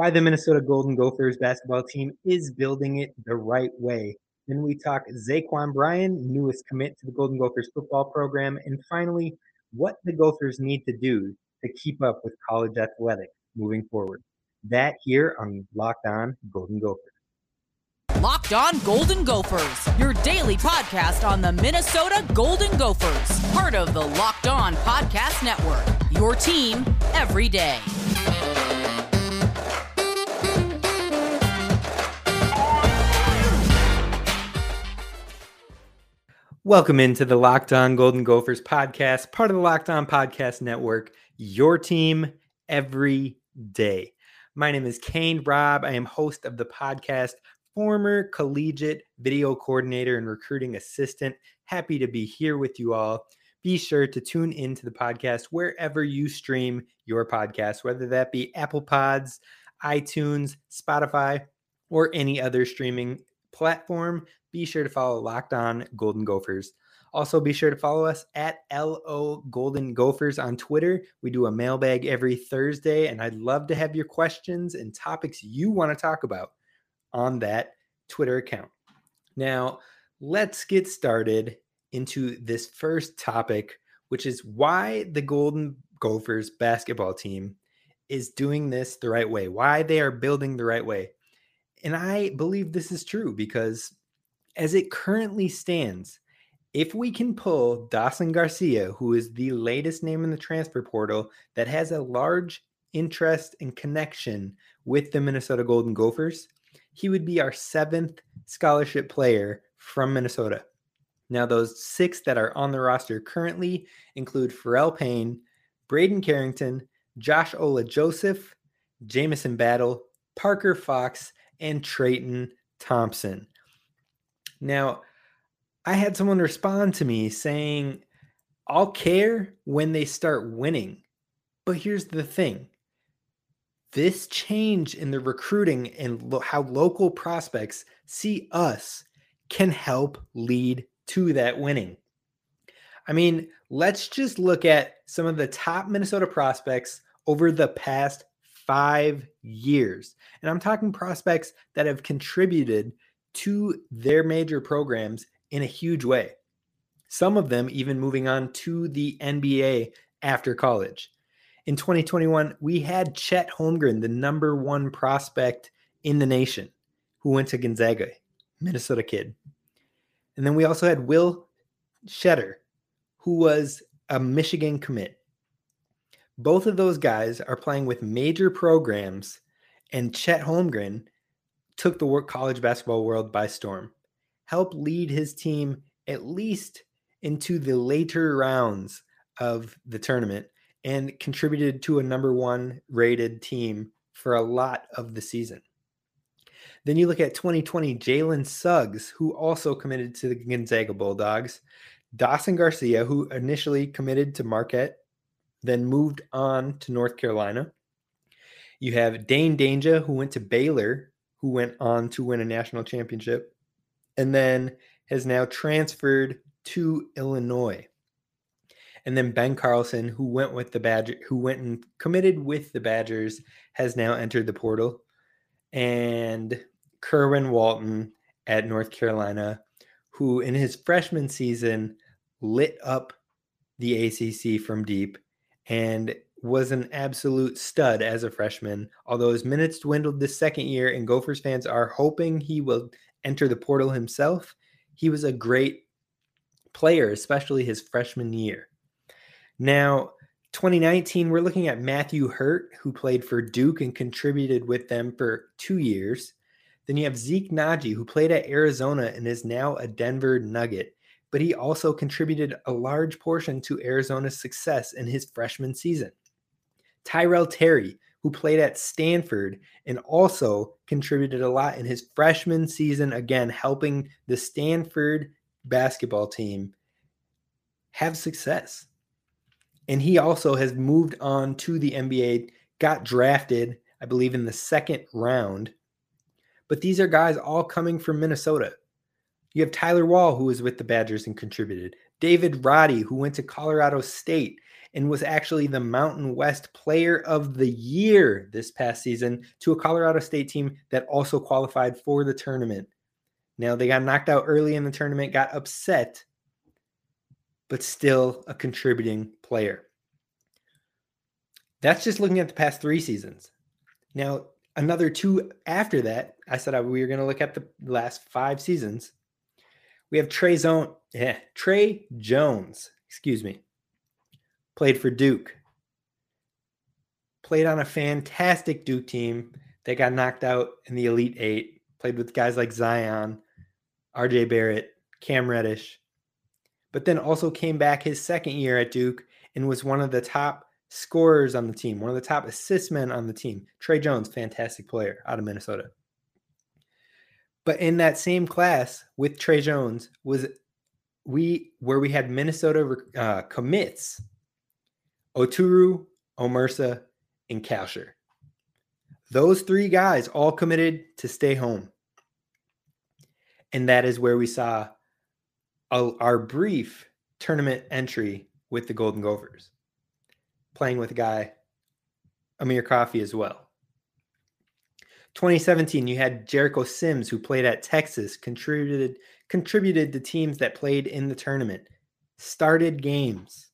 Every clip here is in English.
why the Minnesota Golden Gophers basketball team is building it the right way. Then we talk Zaquan Bryan, newest commit to the Golden Gophers football program. And finally, what the Gophers need to do to keep up with college athletics moving forward. That here on Locked On Golden Gophers. Locked On Golden Gophers, your daily podcast on the Minnesota Golden Gophers, part of the Locked On Podcast Network. Your team every day. Welcome into the Locked On Golden Gophers podcast, part of the Locked On Podcast Network, your team every day. My name is Kane Robb. I am host of the podcast, former collegiate video coordinator and recruiting assistant. Happy to be here with you all. Be sure to tune into the podcast wherever you stream your podcast, whether that be Apple Pods, iTunes, Spotify, or any other streaming platform be sure to follow Locked On Golden Gophers. Also, be sure to follow us at LO Golden Gophers on Twitter. We do a mailbag every Thursday, and I'd love to have your questions and topics you want to talk about on that Twitter account. Now, let's get started into this first topic, which is why the Golden Gophers basketball team is doing this the right way, why they are building the right way. And I believe this is true because as it currently stands, if we can pull Dawson Garcia, who is the latest name in the transfer portal that has a large interest and connection with the Minnesota Golden Gophers, he would be our seventh scholarship player from Minnesota. Now, those six that are on the roster currently include Pharrel Payne, Braden Carrington, Josh Ola Joseph, Jamison Battle, Parker Fox, and Treyton Thompson. Now, I had someone respond to me saying, I'll care when they start winning. But here's the thing this change in the recruiting and lo- how local prospects see us can help lead to that winning. I mean, let's just look at some of the top Minnesota prospects over the past five years. And I'm talking prospects that have contributed to their major programs in a huge way. Some of them even moving on to the NBA after college. In 2021, we had Chet Holmgren, the number one prospect in the nation, who went to Gonzaga, Minnesota kid. And then we also had Will Tschetter, who was a Michigan commit. Both of those guys are playing with major programs, and Chet Holmgren took the college basketball world by storm, helped lead his team at least into the later rounds of the tournament, and contributed to a number one rated team for a lot of the season. Then you look at 2020, Jalen Suggs, who also committed to the Gonzaga Bulldogs, Dawson Garcia, who initially committed to Marquette, then moved on to North Carolina. You have Dain Dainja, who went to Baylor who went on to win a national championship and then has now transferred to Illinois. And then Ben Carlson, who went with the Badger, who went and committed with the Badgers, has now entered the portal. And Kerwin Walton at North Carolina, who in his freshman season lit up the ACC from deep and was an absolute stud as a freshman. Although his minutes dwindled this second year, and Gophers fans are hoping he will enter the portal himself, he was a great player, especially his freshman year. Now, 2019, we're looking at Matthew Hurt, who played for Duke and contributed with them for two years. Then you have Zeke Nnaji, who played at Arizona and is now a Denver Nugget, but he also contributed a large portion to Arizona's success in his freshman season. Tyrell Terry, who played at Stanford and also contributed a lot in his freshman season, again, helping the Stanford basketball team have success. And he also has moved on to the NBA, got drafted, I believe, in the second round. But these are guys all coming from Minnesota. You have Tyler Wahl, who was with the Badgers and contributed. David Roddy, who went to Colorado State and was actually the Mountain West Player of the Year this past season to a Colorado State team that also qualified for the tournament. Now, they got knocked out early in the tournament, got upset, but still a contributing player. That's just looking at the past three seasons. Now, another two after that, I said we were going to look at the last five seasons. We have Trey Zone, yeah, Tre Jones, excuse me, played for Duke. Played on a fantastic Duke team that got knocked out in the Elite Eight. Played with guys like Zion, RJ Barrett, Cam Reddish, but then also came back his second year at Duke and was one of the top scorers on the team, one of the top assist men on the team. Tre Jones, fantastic player out of Minnesota. But in that same class with Tre Jones was we where we had Minnesota uh, commits Oturu, Omersa, and Kalscheur. Those three guys all committed to stay home. And that is where we saw a, our brief tournament entry with the Golden Gophers, playing with a guy, Amir Coffey, as well. 2017, you had Jericho Sims, who played at Texas, contributed contributed to teams that played in the tournament, started games.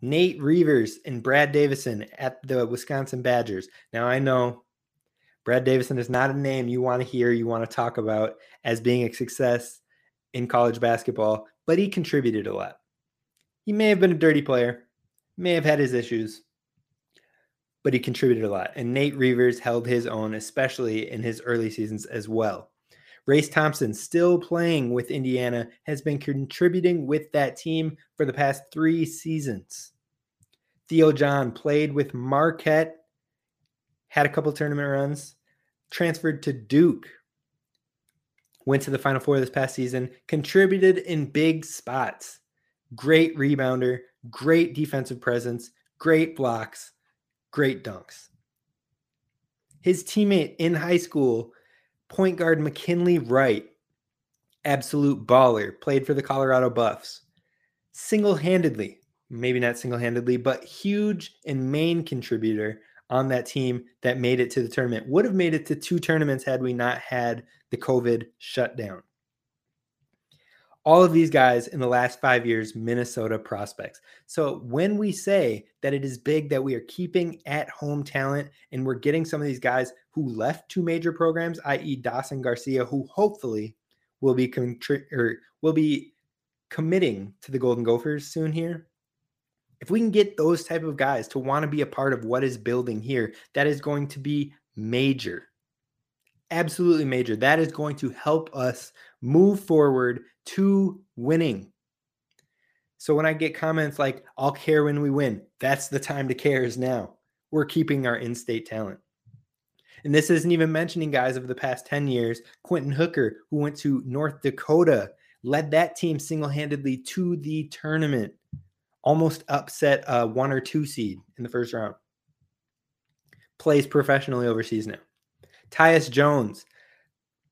Nate Reuvers and Brad Davison at the Wisconsin Badgers. Now I know Brad Davison is not a name you want to hear, you want to talk about as being a success in college basketball, but he contributed a lot. He may have been a dirty player, may have had his issues, but he contributed a lot. And Nate Reuvers held his own, especially in his early seasons as well. Race Thompson, still playing with Indiana, has been contributing with that team for the past three seasons. Theo John played with Marquette, had a couple tournament runs, transferred to Duke, went to the Final Four this past season, contributed in big spots. Great rebounder, great defensive presence, great blocks, great dunks. His teammate in high school, point guard McKinley Wright, absolute baller, played for the Colorado Buffs. Single handedly, maybe not single handedly, but huge and main contributor on that team that made it to the tournament. Would have made it to two tournaments had we not had the COVID shutdown. All of these guys in the last five years, Minnesota prospects. So when we say that it is big that we are keeping at home talent and we're getting some of these guys who left two major programs, i.e., Dawson Garcia, who hopefully will be contri- or will be committing to the Golden Gophers soon here. If we can get those type of guys to want to be a part of what is building here, that is going to be major absolutely major. That is going to help us move forward to winning. So when I get comments like, I'll care when we win, that's the time to care is now. We're keeping our in state talent. And this isn't even mentioning guys of the past 10 years. Quinton Hooker, who went to North Dakota, led that team single handedly to the tournament, almost upset a one or two seed in the first round. Plays professionally overseas now. Tyus Jones,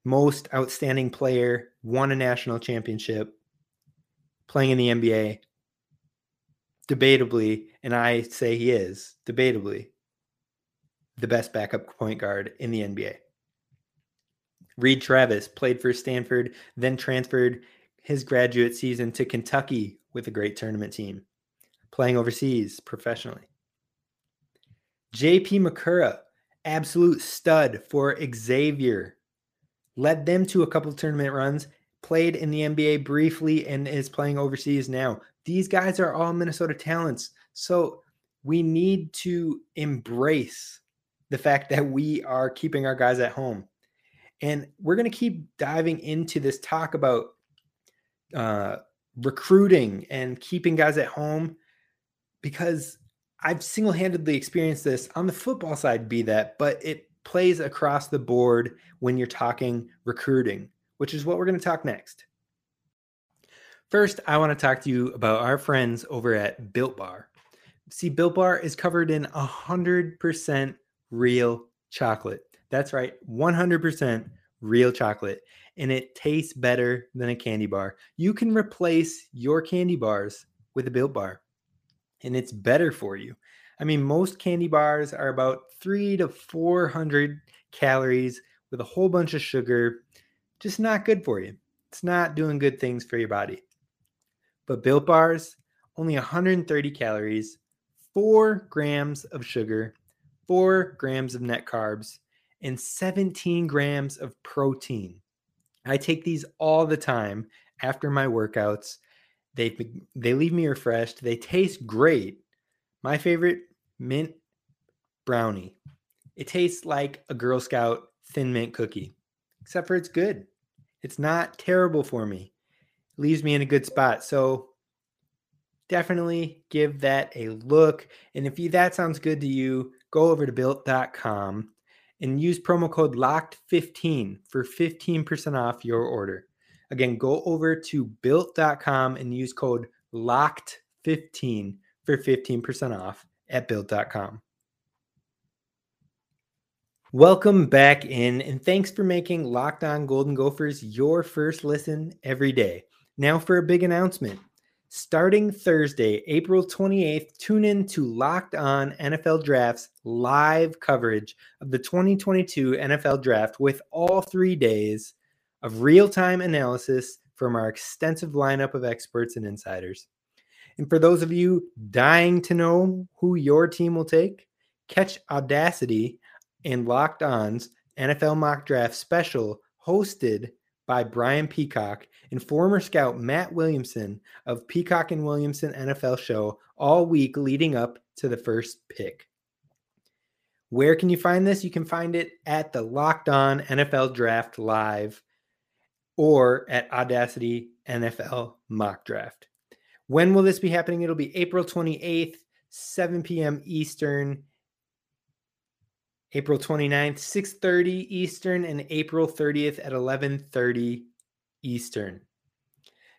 most outstanding player, won a national championship, playing in the NBA. Debatably, and I say he is debatably the best backup point guard in the NBA. Reid Travis played for Stanford, then transferred his graduate season to Kentucky with a great tournament team, playing overseas professionally. JP Macura absolute stud for Xavier. Led them to a couple of tournament runs, played in the NBA briefly, and is playing overseas now. These guys are all Minnesota talents. So we need to embrace the fact that we are keeping our guys at home. And we're going to keep diving into this talk about uh, recruiting and keeping guys at home because I've single handedly experienced this on the football side, be that, but it plays across the board when you're talking recruiting, which is what we're going to talk next. First, I want to talk to you about our friends over at Built Bar. See, Built Bar is covered in 100% real chocolate. That's right, 100% real chocolate. And it tastes better than a candy bar. You can replace your candy bars with a Built Bar. And it's better for you. I mean, most candy bars are about three to 400 calories with a whole bunch of sugar. Just not good for you. It's not doing good things for your body. But Built Bars, only 130 calories, 4 grams of sugar, 4 grams of net carbs, and 17 grams of protein. I take these all the time after my workouts. They they leave me refreshed. They taste great. My favorite mint brownie. It tastes like a Girl Scout thin mint cookie, except for it's good. It's not terrible for me. It leaves me in a good spot. So definitely give that a look. And if you, that sounds good to you, go over to built.com and use promo code locked15 for 15% off your order. Again, go over to built.com and use code locked15 for 15% off at built.com. Welcome back in, and thanks for making Locked On Golden Gophers your first listen every day. Now, for a big announcement. Starting Thursday, April 28th, tune in to Locked On NFL Drafts live coverage of the 2022 NFL Draft with all three days of real time analysis from our extensive lineup of experts and insiders. And for those of you dying to know who your team will take, catch Audacity and Locked On's NFL Mock Draft special hosted by Brian Peacock and former scout Matt Williamson of Peacock and Williamson NFL show all week leading up to the first pick. Where can you find this? You can find it at the Locked On NFL Draft Live or at Audacity NFL Mock Draft. When will this be happening? It'll be April 28th, 7 p.m. Eastern, April 29th, 6:30 Eastern, and April 30th at 11:30 Eastern.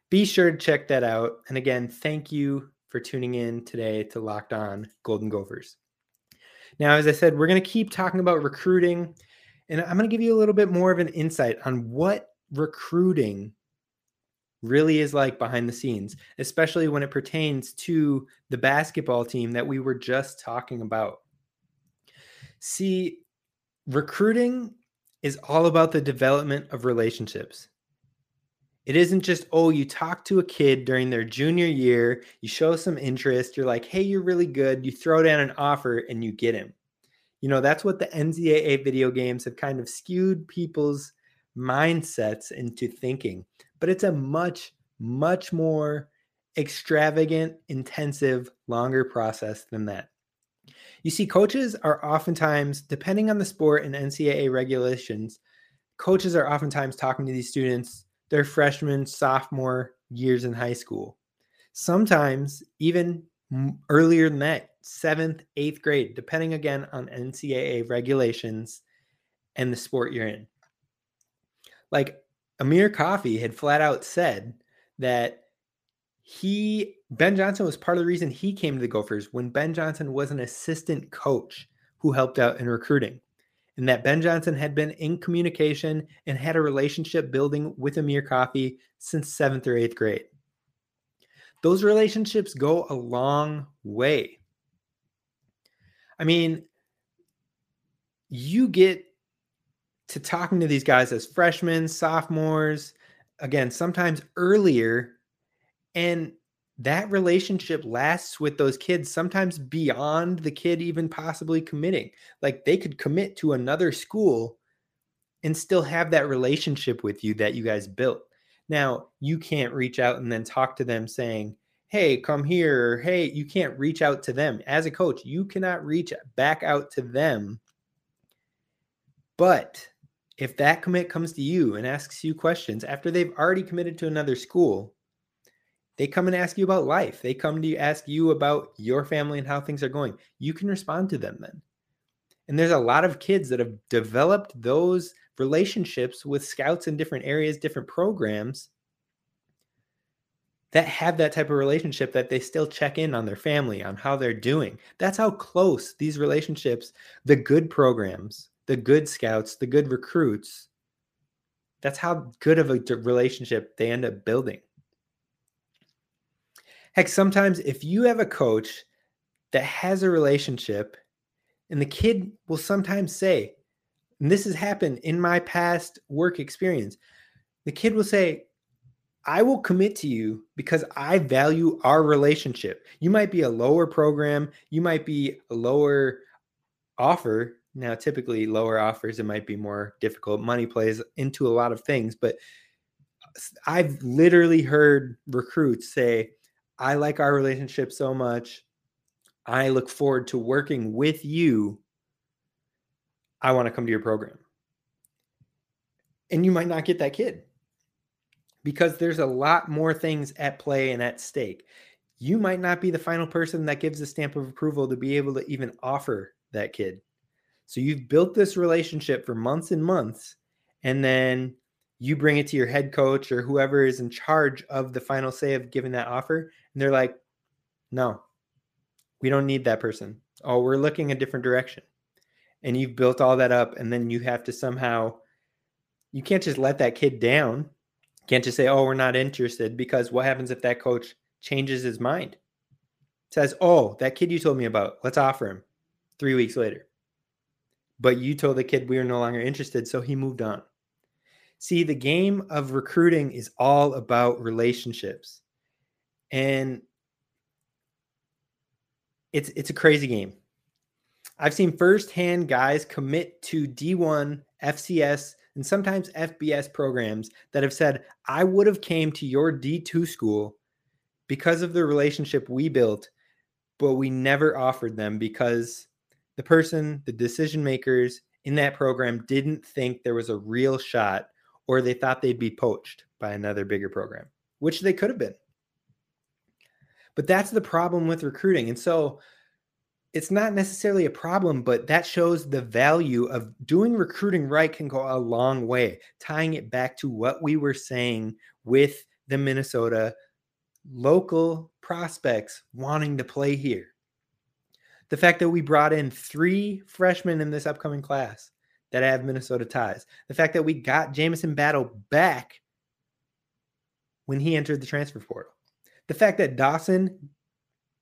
Be sure to check that out. And again, thank you for tuning in today to Locked On Golden Gophers. Now, as I said, we're going to keep talking about recruiting, and I'm going to give you a little bit more of an insight on what recruiting really is like behind the scenes, especially when it pertains to the basketball team that we were just talking about. See, recruiting is all about the development of relationships. It isn't just, oh, you talk to a kid during their junior year, you show some interest, you're like, hey, you're really good, you throw down an offer and you get him. You know, that's what the NCAA video games have kind of skewed people's mindsets into thinking. But it's a much, much more extravagant, intensive, longer process than that. You see, coaches are oftentimes, depending on the sport and NCAA regulations, coaches are oftentimes talking to these students their freshman, sophomore years in high school. Sometimes even earlier than that, seventh, eighth grade, depending again on NCAA regulations and the sport you're in. Like Amir Coffey had flat out said that he, Ben Johnson was part of the reason he came to the Gophers when Ben Johnson was an assistant coach who helped out in recruiting and that Ben Johnson had been in communication and had a relationship building with Amir Coffey since seventh or eighth grade. Those relationships go a long way. I mean, you get to talking to these guys as freshmen, sophomores, again, sometimes earlier, and that relationship lasts with those kids sometimes beyond the kid even possibly committing. Like they could commit to another school and still have that relationship with you that you guys built. Now, you can't reach out and then talk to them saying, Hey, come here. Hey, you can't reach out to them. As a coach, you cannot reach back out to them. But if that commit comes to you and asks you questions after they've already committed to another school, they come and ask you about life. They come to ask you about your family and how things are going. You can respond to them then. And there's a lot of kids that have developed those relationships with scouts in different areas, different programs that have that type of relationship that they still check in on their family, on how they're doing. That's how close these relationships, the good programs, the good scouts, the good recruits, that's how good of a relationship they end up building. Heck, sometimes if you have a coach that has a relationship, and the kid will sometimes say, and this has happened in my past work experience, the kid will say, I will commit to you because I value our relationship. You might be a lower program, you might be a lower offer. Now, typically, lower offers, it might be more difficult. Money plays into a lot of things, but I've literally heard recruits say, I like our relationship so much. I look forward to working with you. I want to come to your program. And you might not get that kid because there's a lot more things at play and at stake. You might not be the final person that gives the stamp of approval to be able to even offer that kid. So you've built this relationship for months and months, and then you bring it to your head coach or whoever is in charge of the final say of giving that offer, and they're like, no, we don't need that person. Oh, we're looking a different direction. And you've built all that up, and then you have to somehow, you can't just let that kid down can't just say, oh, we're not interested because what happens if that coach changes his mind? Says, oh, that kid you told me about, let's offer him three weeks later. But you told the kid we are no longer interested, so he moved on. See, the game of recruiting is all about relationships. And it's it's a crazy game. I've seen firsthand guys commit to D1, FCS, and sometimes FBS programs that have said, I would have came to your D2 school because of the relationship we built, but we never offered them because the person, the decision makers in that program didn't think there was a real shot or they thought they'd be poached by another bigger program, which they could have been. But that's the problem with recruiting. And so it's not necessarily a problem, but that shows the value of doing recruiting right can go a long way, tying it back to what we were saying with the Minnesota local prospects wanting to play here. The fact that we brought in three freshmen in this upcoming class that have Minnesota ties. The fact that we got Jamison Battle back when he entered the transfer portal. The fact that Dawson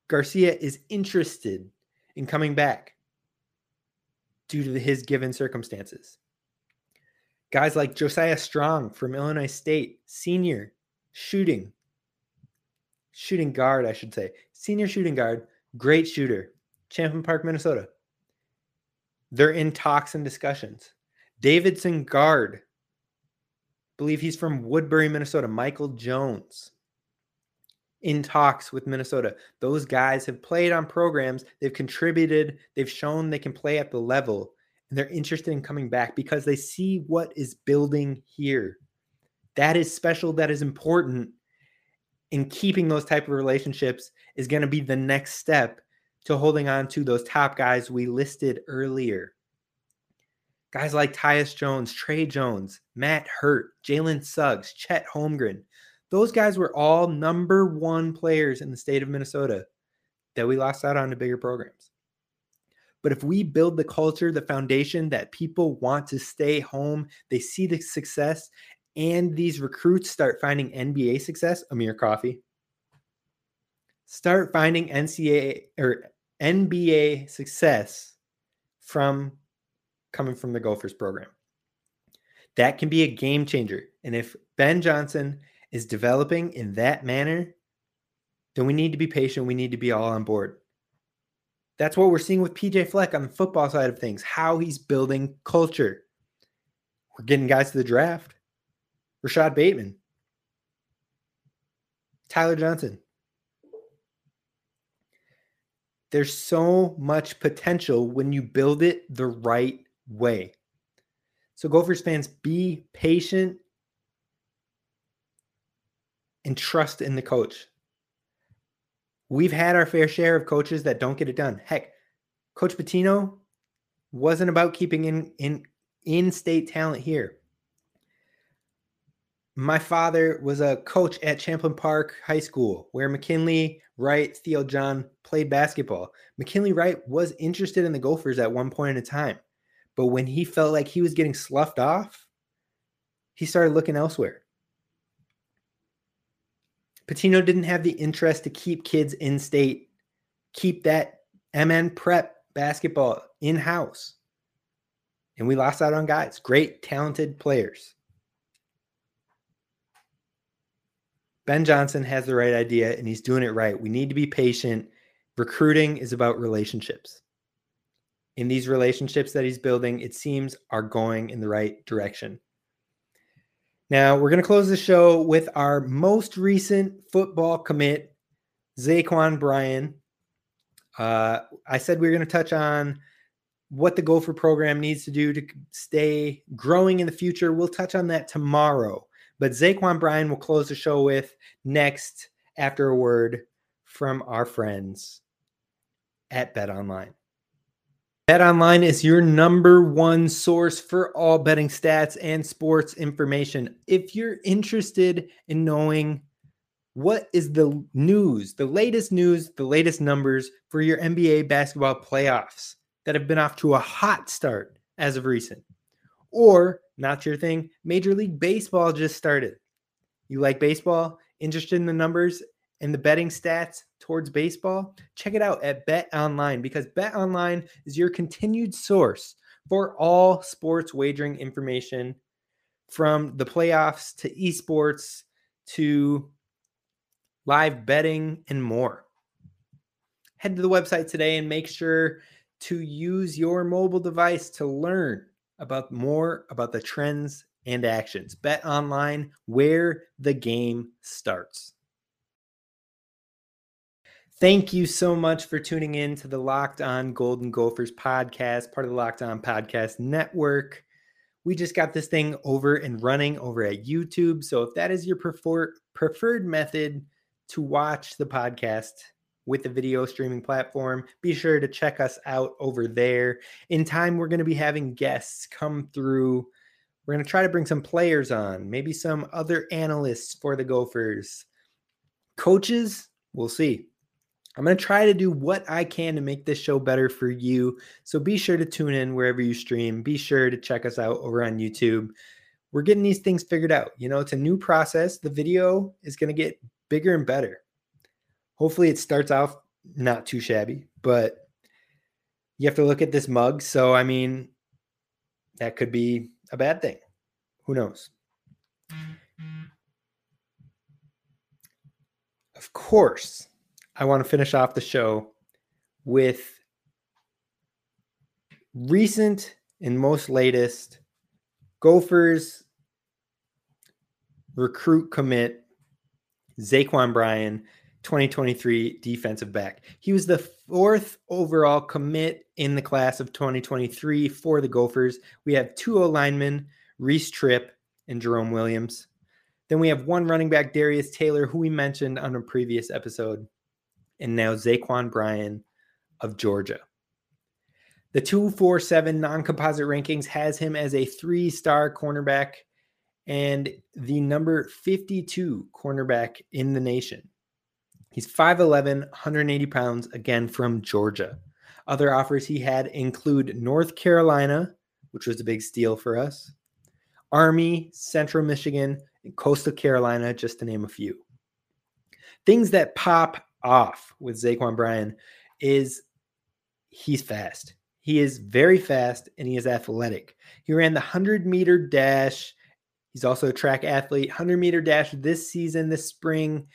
Garcia is interested in coming back due to his given circumstances. Guys like Josiah Strong from Illinois State, senior shooting, shooting guard, I should say, senior shooting guard, great shooter, Champlin Park, Minnesota. They're in talks and discussions. Davidson guard, believe he's from Woodbury, Minnesota. Michael Jones, in talks with Minnesota. Those guys have played on programs, they've contributed, they've shown they can play at the level, and they're interested in coming back because they see what is building here. That is special, that is important. In keeping those type of relationships is going to be the next step to holding on to those top guys we listed earlier. Guys like Tyus Jones, Tre Jones, Matt Hurt, Jalen Suggs, Chet Holmgren. Those guys were all number one players in the state of Minnesota that we lost out on to bigger programs. But if we build the culture, the foundation that people want to stay home, they see the success, and these recruits start finding NBA success, Amir Coffey, start finding NCAA or NBA success from coming from the Gophers program. That can be a game changer. And if Ben Johnson is developing in that manner, then we need to be patient. We need to be all on board. That's what we're seeing with PJ Fleck on the football side of things, how he's building culture. We're getting guys to the draft. Rashod Bateman, Tyler Johnson. There's so much potential when you build it the right way. So, Gophers fans, be patient and trust in the coach. We've had our fair share of coaches that don't get it done. Heck, Coach Pitino wasn't about keeping in in in-state talent here. My father was a coach at Champlin Park High School, where McKinley Wright, Theo John played basketball. McKinley Wright was interested in the Gophers at one point in time, but when he felt like he was getting sloughed off, he started looking elsewhere. Pitino didn't have the interest to keep kids in state, keep that MN prep basketball in house. And we lost out on guys, great, talented players. Ben Johnson has the right idea and he's doing it right. We need to be patient. Recruiting is about relationships. In these relationships that he's building, it seems are going in the right direction. Now, we're going to close the show with our most recent football commit, Zaquan Bryan. Uh, I said we were going to touch on what the Gopher program needs to do to stay growing in the future. We'll touch on that tomorrow. But Zaquan Bryan will close the show with next after a word from our friends at Bet Online. Bet Online is your number one source for all betting stats and sports information. If you're interested in knowing what is the news, the latest news, the latest numbers for your NBA basketball playoffs that have been off to a hot start as of recent, or not your thing. Major League Baseball just started. You like baseball? Interested in the numbers and the betting stats towards baseball? Check it out at Bet Online because Bet Online is your continued source for all sports wagering information from the playoffs to esports to live betting and more. Head to the website today and make sure to use your mobile device to learn about more about the trends and actions. Bet online where the game starts. Thank you so much for tuning in to the Locked On Golden Gophers podcast, part of the Locked On Podcast Network. We just got this thing over and running over at YouTube. So if that is your prefer- preferred method to watch the podcast, with the video streaming platform. Be sure to check us out over there. In time, we're going to be having guests come through. We're going to try to bring some players on, maybe some other analysts for the Gophers. Coaches, we'll see. I'm going to try to do what I can to make this show better for you. So be sure to tune in wherever you stream. Be sure to check us out over on YouTube. We're getting these things figured out. You know, it's a new process. The video is going to get bigger and better hopefully it starts off not too shabby, but you have to look at this mug. So, I mean, that could be a bad thing. Who knows? Of course, I want to finish off the show with recent and most latest Gophers recruit commit Zaquan Bryan 2023 defensive back. He was the fourth overall commit in the class of 2023 for the Gophers. We have two linemen, Reese Tripp and Jerome Williams. Then we have one running back, Darius Taylor, who we mentioned on a previous episode, and now Zaquan Bryan of Georgia. The 247 non composite rankings has him as a three star cornerback and the number 52 cornerback in the nation. He's 5'11, 180 pounds, again from Georgia. Other offers he had include North Carolina, which was a big steal for us, Army, Central Michigan, and Coastal Carolina, just to name a few. Things that pop off with Zaquan Bryan is he's fast. He is very fast and he is athletic. He ran the 100 meter dash. He's also a track athlete. 100 meter dash this season, this spring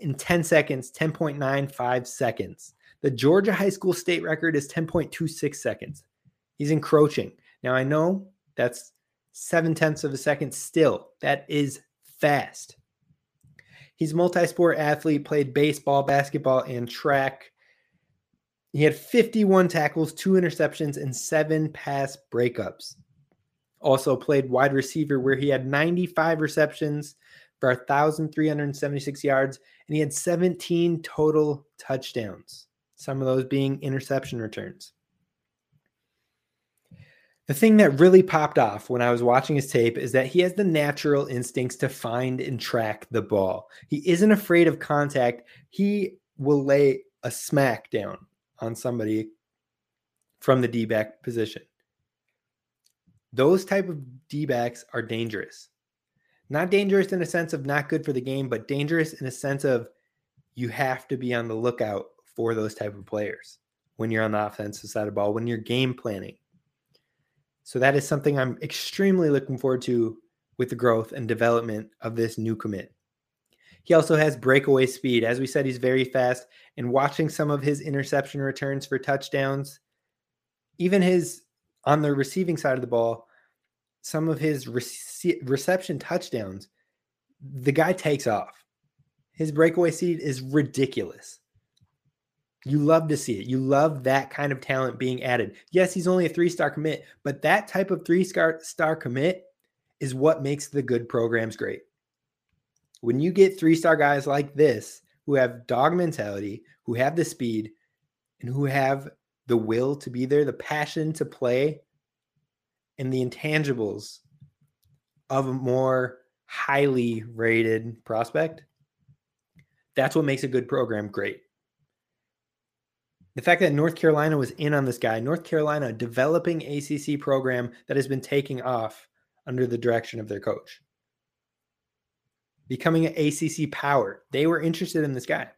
in 10 seconds, 10.95 seconds. The Georgia high school state record is 10.26 seconds. He's encroaching. Now, I know that's seven tenths of a second still. That is fast. He's multi sport athlete, played baseball, basketball, and track. He had 51 tackles, two interceptions, and seven pass breakups. Also played wide receiver, where he had 95 receptions for 1,376 yards and he had 17 total touchdowns, some of those being interception returns. The thing that really popped off when I was watching his tape is that he has the natural instincts to find and track the ball. He isn't afraid of contact. He will lay a smack down on somebody from the D back position. Those type of D backs are dangerous. Not dangerous in a sense of not good for the game, but dangerous in a sense of you have to be on the lookout for those type of players. when you're on the offensive side of the ball, when you're game planning. So that is something I'm extremely looking forward to with the growth and development of this new commit. He also has breakaway speed. As we said, he's very fast. And watching some of his interception returns for touchdowns, even his on the receiving side of the ball, some of his rece- reception touchdowns, the guy takes off. His breakaway speed is ridiculous. You love to see it. You love that kind of talent being added. Yes, he's only a three star commit, but that type of three star star commit is what makes the good programs great. When you get three star guys like this who have dog mentality, who have the speed, and who have the will to be there, the passion to play, and the intangibles of a more highly rated prospect, that's what makes a good program great. The fact that North Carolina was in on this guy, North Carolina developing ACC program that has been taking off under the direction of their coach. Becoming an ACC power. They were interested in this guy.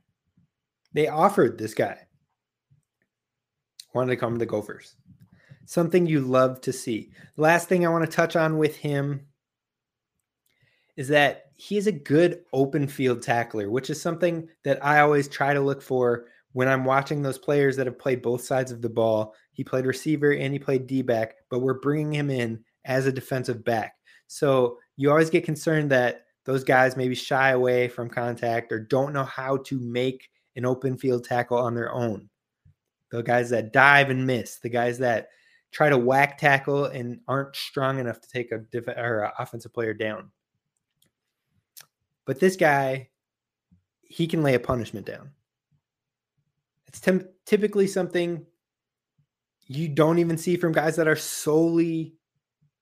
They offered this guy. Wanted to come to the Gophers. Something you love to see. last thing I want to touch on with him is that he is a good open field tackler, which is something that I always try to look for when I'm watching those players that have played both sides of the ball. He played receiver and he played D back, but we're bringing him in as a defensive back. So you always get concerned that those guys maybe shy away from contact or don't know how to make an open field tackle on their own. The guys that dive and miss, the guys that try to whack tackle and aren't strong enough to take a diff- or offensive player down. But this guy, he can lay a punishment down. It's t- typically something you don't even see from guys that are solely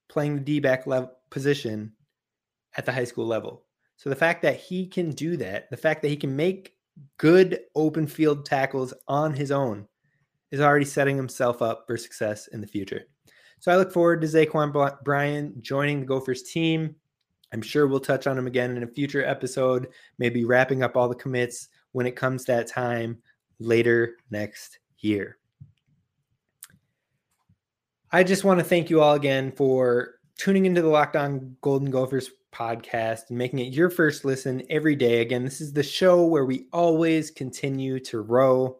playing the D back position at the high school level. So the fact that he can do that, the fact that he can make good open field tackles on his own, is already setting himself up for success in the future. So I look forward to Zaquan Bryan joining the Gophers team. I'm sure we'll touch on him again in a future episode, maybe wrapping up all the commits when it comes that time later next year. I just want to thank you all again for tuning into the Locked On Golden Gophers podcast and making it your first listen every day. Again, this is the show where we always continue to row.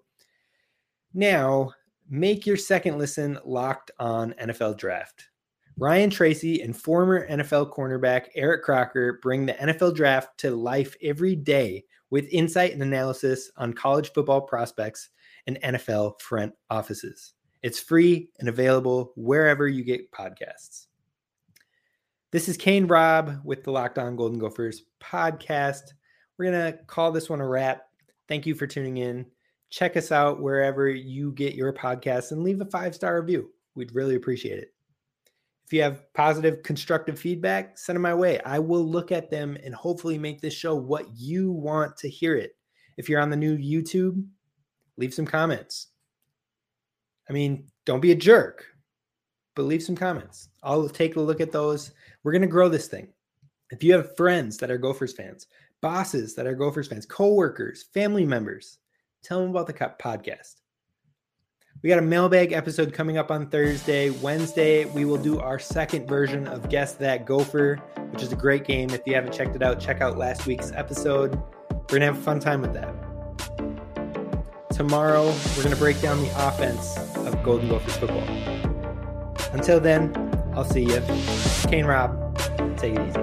Now, make your second listen locked on NFL draft. Ryan Tracy and former NFL cornerback Eric Crocker bring the NFL draft to life every day with insight and analysis on college football prospects and NFL front offices. It's free and available wherever you get podcasts. This is Kane Robb with the Locked On Golden Gophers podcast. We're going to call this one a wrap. Thank you for tuning in. Check us out wherever you get your podcasts and leave a five star review. We'd really appreciate it. If you have positive, constructive feedback, send them my way. I will look at them and hopefully make this show what you want to hear it. If you're on the new YouTube, leave some comments. I mean, don't be a jerk, but leave some comments. I'll take a look at those. We're going to grow this thing. If you have friends that are Gophers fans, bosses that are Gophers fans, coworkers, family members, tell them about the Cup podcast. We got a mailbag episode coming up on Thursday. Wednesday, we will do our second version of Guess That Gopher, which is a great game. If you haven't checked it out, check out last week's episode. We're going to have a fun time with that. Tomorrow, we're going to break down the offense of Golden Gophers football. Until then, I'll see you. Kane Robb, take it easy.